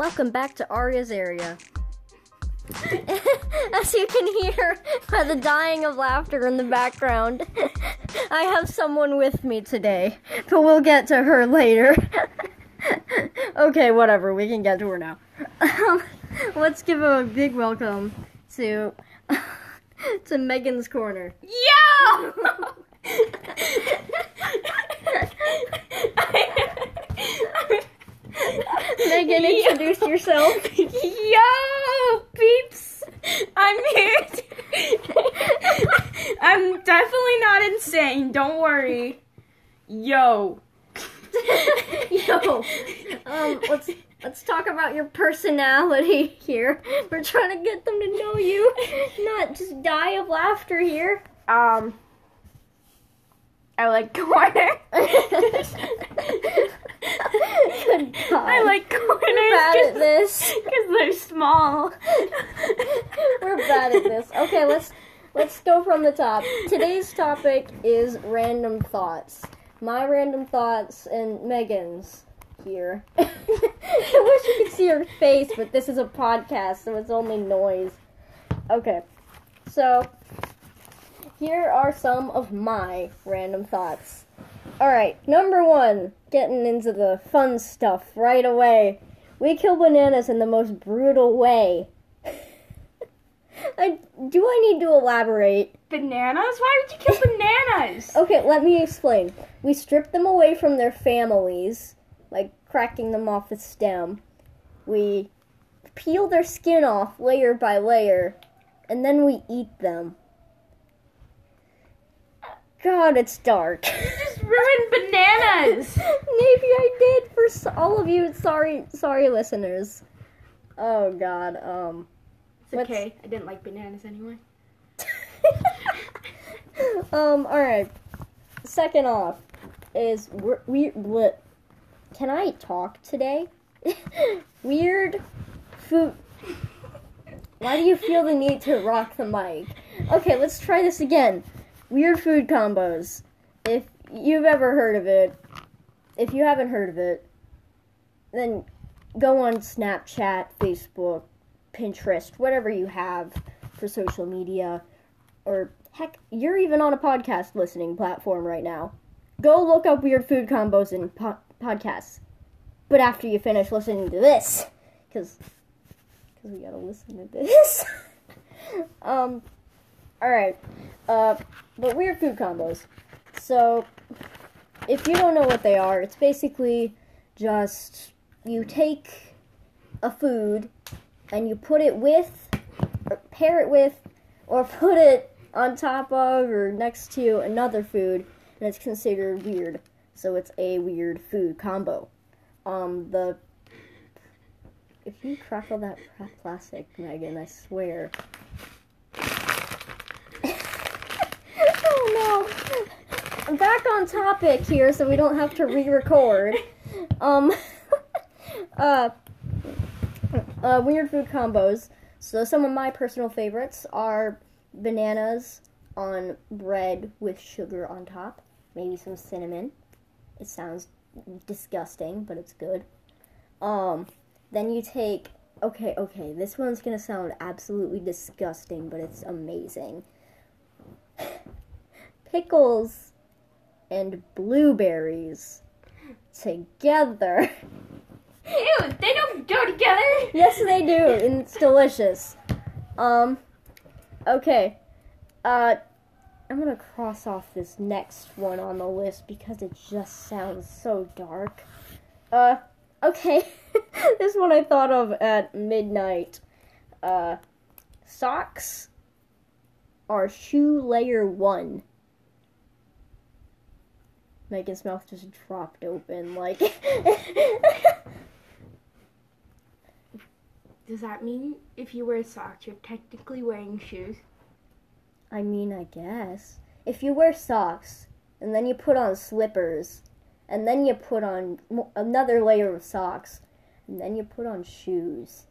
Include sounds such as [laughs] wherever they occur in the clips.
Welcome back to Arya's area. [laughs] As you can hear by the dying of laughter in the background, [laughs] I have someone with me today, but we'll get to her later. [laughs] okay, whatever, we can get to her now. Um, let's give a big welcome to to Megan's corner. Yo! Megan, [laughs] introduce yourself. Yo, peeps! I'm here. [laughs] I'm definitely not insane. Don't worry. Yo. Yo, um, let's let's talk about your personality here. We're trying to get them to know you, not just die of laughter here. Um. I like corner. I like We're bad at corners this. [laughs] because they're small. We're bad at this. Okay, let's let's go from the top. Today's topic is random thoughts. My random thoughts and Megan's here. [laughs] I wish you could see her face, but this is a podcast, so it's only noise. Okay, so here are some of my random thoughts. Alright, number one, getting into the fun stuff right away. We kill bananas in the most brutal way. [laughs] I, do I need to elaborate? Bananas? Why would you kill [laughs] bananas? Okay, let me explain. We strip them away from their families, like cracking them off the stem. We peel their skin off layer by layer, and then we eat them. God, it's dark. Just ruined bananas. [laughs] Maybe I did for all of you. Sorry, sorry, listeners. Oh God. Um. It's okay. I didn't like bananas anyway. [laughs] um. All right. Second off is we. Bleh. Can I talk today? [laughs] Weird food. Why do you feel the need to rock the mic? Okay, let's try this again. Weird food combos. If you've ever heard of it, if you haven't heard of it, then go on Snapchat, Facebook, Pinterest, whatever you have for social media, or heck, you're even on a podcast listening platform right now. Go look up weird food combos in po- podcasts. But after you finish listening to this, because because we gotta listen to this. [laughs] um, all right. Uh, but weird food combos. So, if you don't know what they are, it's basically just you take a food and you put it with, or pair it with, or [laughs] put it on top of or next to another food, and it's considered weird. So it's a weird food combo. Um, the if you crackle that plastic, Megan, I swear. oh no! I'm back on topic here, so we don't have to re-record. Um, [laughs] uh, uh, weird food combos. So some of my personal favorites are bananas on bread with sugar on top, maybe some cinnamon. It sounds disgusting, but it's good. Um, then you take okay, okay, this one's gonna sound absolutely disgusting, but it's amazing. [laughs] Pickles and blueberries together. Ew, they don't go together. Yes, they do, and it's delicious. Um, okay. Uh, I'm gonna cross off this next one on the list because it just sounds so dark. Uh, okay. [laughs] this one I thought of at midnight. Uh, socks are shoe layer one. Megan's mouth just dropped open, like. [laughs] Does that mean if you wear socks, you're technically wearing shoes? I mean, I guess. If you wear socks, and then you put on slippers, and then you put on another layer of socks, and then you put on shoes,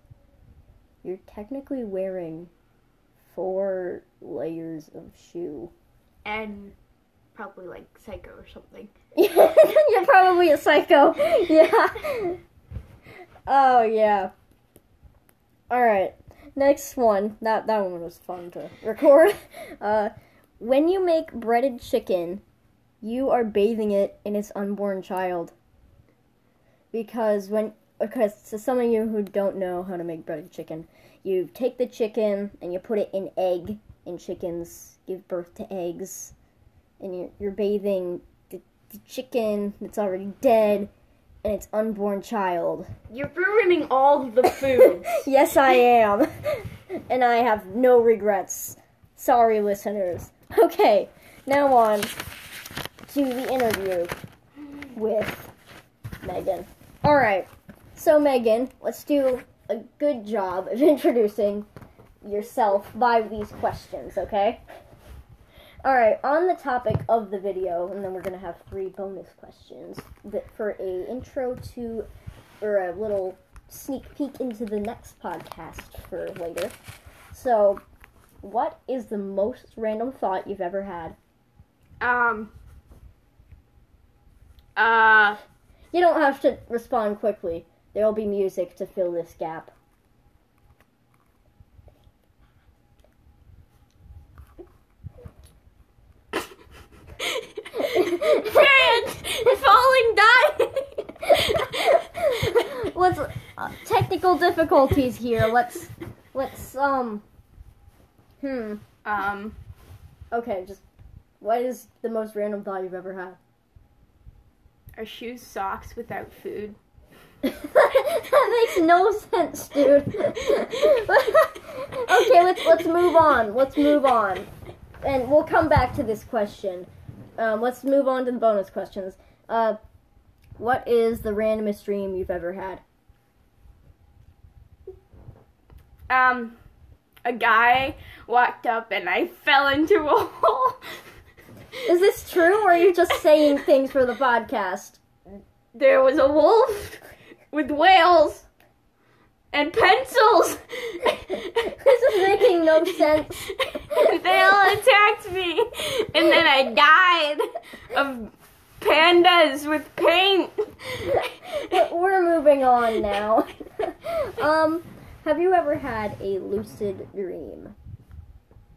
you're technically wearing four layers of shoe. And probably like psycho or something. [laughs] you're probably a psycho. [laughs] Yeah. Oh yeah. All right. Next one. That that one was fun to record. [laughs] Uh, when you make breaded chicken, you are bathing it in its unborn child. Because when because to some of you who don't know how to make breaded chicken, you take the chicken and you put it in egg, and chickens give birth to eggs, and you're, you're bathing the, the chicken that's already dead and its unborn child. You're ruining all the food. [laughs] yes, I am. and I have no regrets. Sorry, listeners. Okay, now on to the interview with Megan. Alright, so Megan, let's do a good job of [laughs] introducing yourself by these questions, okay? Alright, on the topic of the video, and then we're gonna have three bonus questions that for a intro to or a little sneak peek into the next podcast for later. So, what is the most random thought you've ever had? um. Uh. You don't have to respond quickly. There will be music to fill this gap. Fran, falling down. let's uh, technical difficulties here. Let's let's um hmm. um. Okay, just what is the most random thought you've ever had? Are shoes socks without food? that makes no sense, dude. okay, let's let's move on. Let's move on, and we'll come back to this question. Um, let's move on to the bonus questions. Uh, what is the randomest dream you've ever had? Um. A guy walked up and I fell into a [laughs] hole. Is this true, or are you just [laughs] saying things for the podcast? there was a wolf with whales and pencils. [laughs] This is making no sense. [laughs] they all attacked me, and then I died of pandas with paint. But we're moving on now. [laughs] um, have you ever had a lucid dream?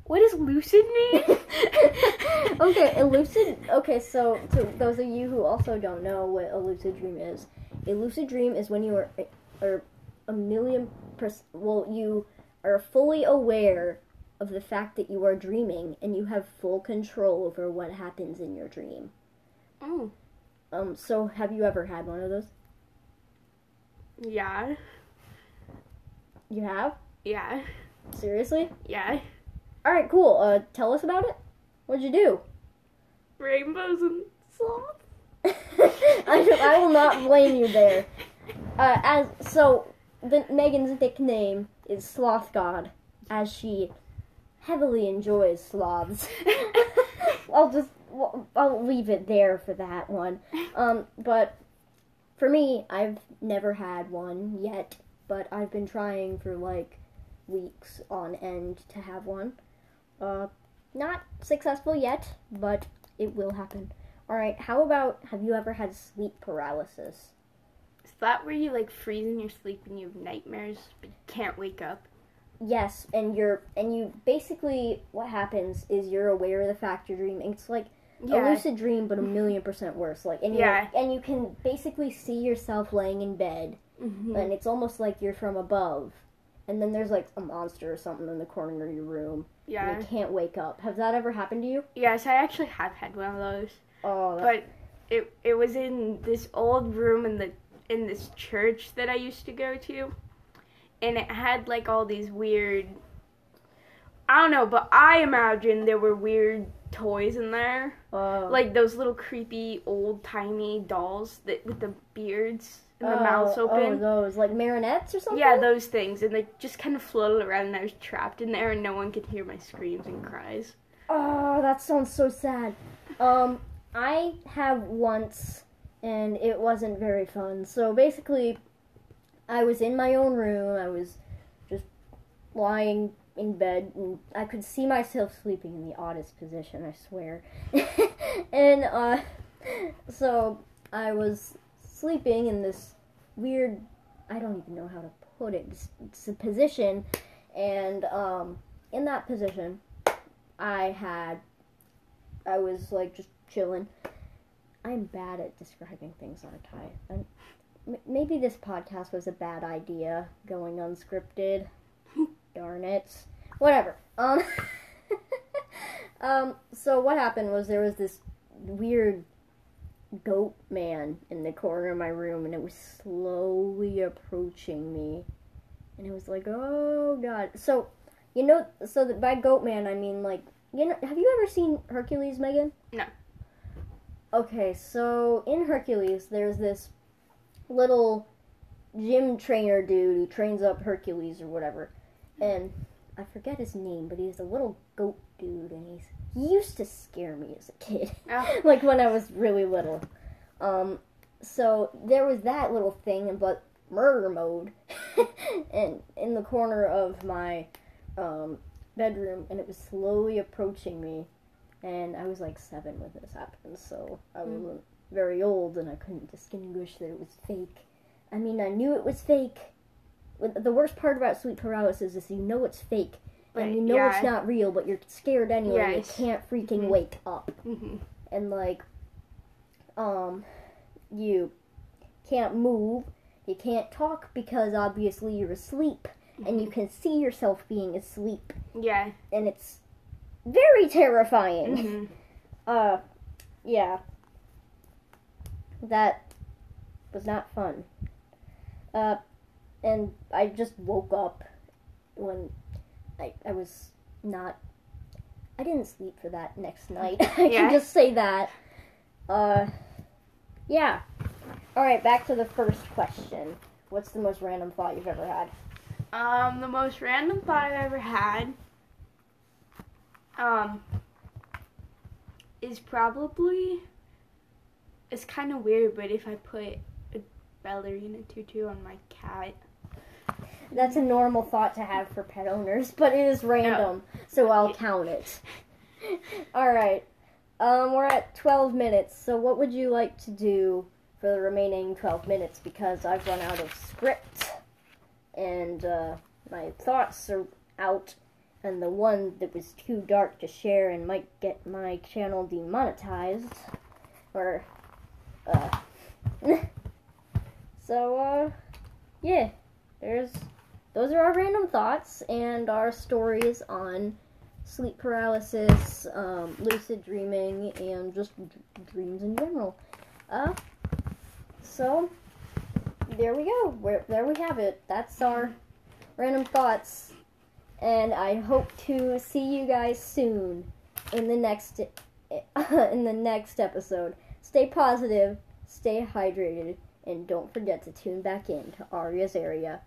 What does lucid mean? okay, a lucid. Okay, so to those of you who also don't know what a lucid dream is, a lucid dream is when you are are a million percent. Well, you are fully aware of the fact that you are dreaming, and you have full control over what happens in your dream. oh, Um, so have you ever had one of those? yeah, You have? yeah, Seriously? yeah. All right, cool. Uh, tell us about it. What'd you do? Rainbows and sloth. I, [laughs] I will not blame you there. Uh, as so, the, Megan's nickname is Sloth God, as she heavily enjoys sloths. [laughs] I'll just I'll leave it there for that one. Um, but for me, I've never had one yet, but I've been trying for like weeks on end to have one. Uh, not successful yet, but it will happen. All right. How about have you ever had sleep paralysis? That where you like freeze in your sleep and you have nightmares but you can't wake up? Yes, and you're and you basically what happens is you're aware of the fact you're dreaming. It's like a lucid dream, but a million percent worse. Like and you Yeah. and you can basically see yourself laying in bed, Mhm. and it's almost like you're from above. And then there's like a monster or something in the corner of your room, and Yeah. you can't wake up. Has that ever happened to you? Yes, I actually have had one of those. Oh, but it it was in this old room in the in this church that I used to go to, and it had like all these weird. I don't know, but I imagine there were weird toys in there, oh. like those little creepy old timey dolls that with the beards and the Oh, mouths Oh, open. those like marionettes or something. yeah, those things, and they just kind of floated around, and I was trapped in there, and no one could hear my screams and cries. Oh, that sounds so sad. Um, I have once, and it wasn't very fun. So basically, I was in my own room. I was just lying in bed, and I could see myself sleeping in the oddest position. I swear. [laughs] and uh, so I was sleeping in this weird. I don't even know how to put it. It's, it's a position, and um, in that position, I had, I was like just chilling. I'm bad at describing things, aren't I? I'm, m- maybe this podcast was a bad idea, going unscripted. [laughs] Darn it. Whatever. Um. [laughs] um. So what happened was there was this weird goat man in the corner of my room, and it was slowly approaching me, and it was like, oh god. So, you know, so that by goat man I mean like, you know, have you ever seen Hercules, Megan? No. Okay, so in Hercules, there's this little gym trainer dude who trains up Hercules or whatever, and I forget his name, but he's a little goat dude, and he's he used to scare me as a kid, Oh. [laughs] like when I was really little. Um, so there was that little thing, but murder mode, [laughs] and in the corner of my um, bedroom, and it was slowly approaching me, and I was like seven when this happened, so I Mm. wasn't very old, and I couldn't distinguish that it was fake. I mean, I knew it was fake. The worst part about sleep paralysis is you know it's fake, But, and you know yeah. it's not real, but you're scared anyway. Yes. You can't freaking Mhm. wake up, Mhm. and like, um, you can't move. You can't talk because obviously you're asleep, and you can see yourself being asleep, Yeah. and it's very terrifying. Mhm. Uh, yeah. That was not fun. Uh, and I just woke up when I, I was not. I didn't sleep for that next night. [laughs] I Yeah. can just say that. Uh, yeah. Alright, back to the first question. What's the most random thought you've ever had? Um, the most random thought I've ever had, um, is probably. It's kind of weird, but if I put a ballerina tutu on my cat, That's a normal thought to have for pet owners, but it is random, so I'll count it. [laughs] All right. Um, we're at 12 minutes, so what would you like to do for the remaining 12 minutes? Because I've run out of script, and uh, my thoughts are out, and the one that was too dark to share and might get my channel demonetized. Or, uh. [laughs] so, uh, yeah, there's those are our random thoughts and our stories on sleep paralysis, um, lucid dreaming, and just dreams in general. Uh, so there we go. Where there we have it. That's our random thoughts, and I hope to see you guys soon in the next [laughs] in the next episode. Stay positive, stay hydrated, and don't forget to tune back in to Aria's area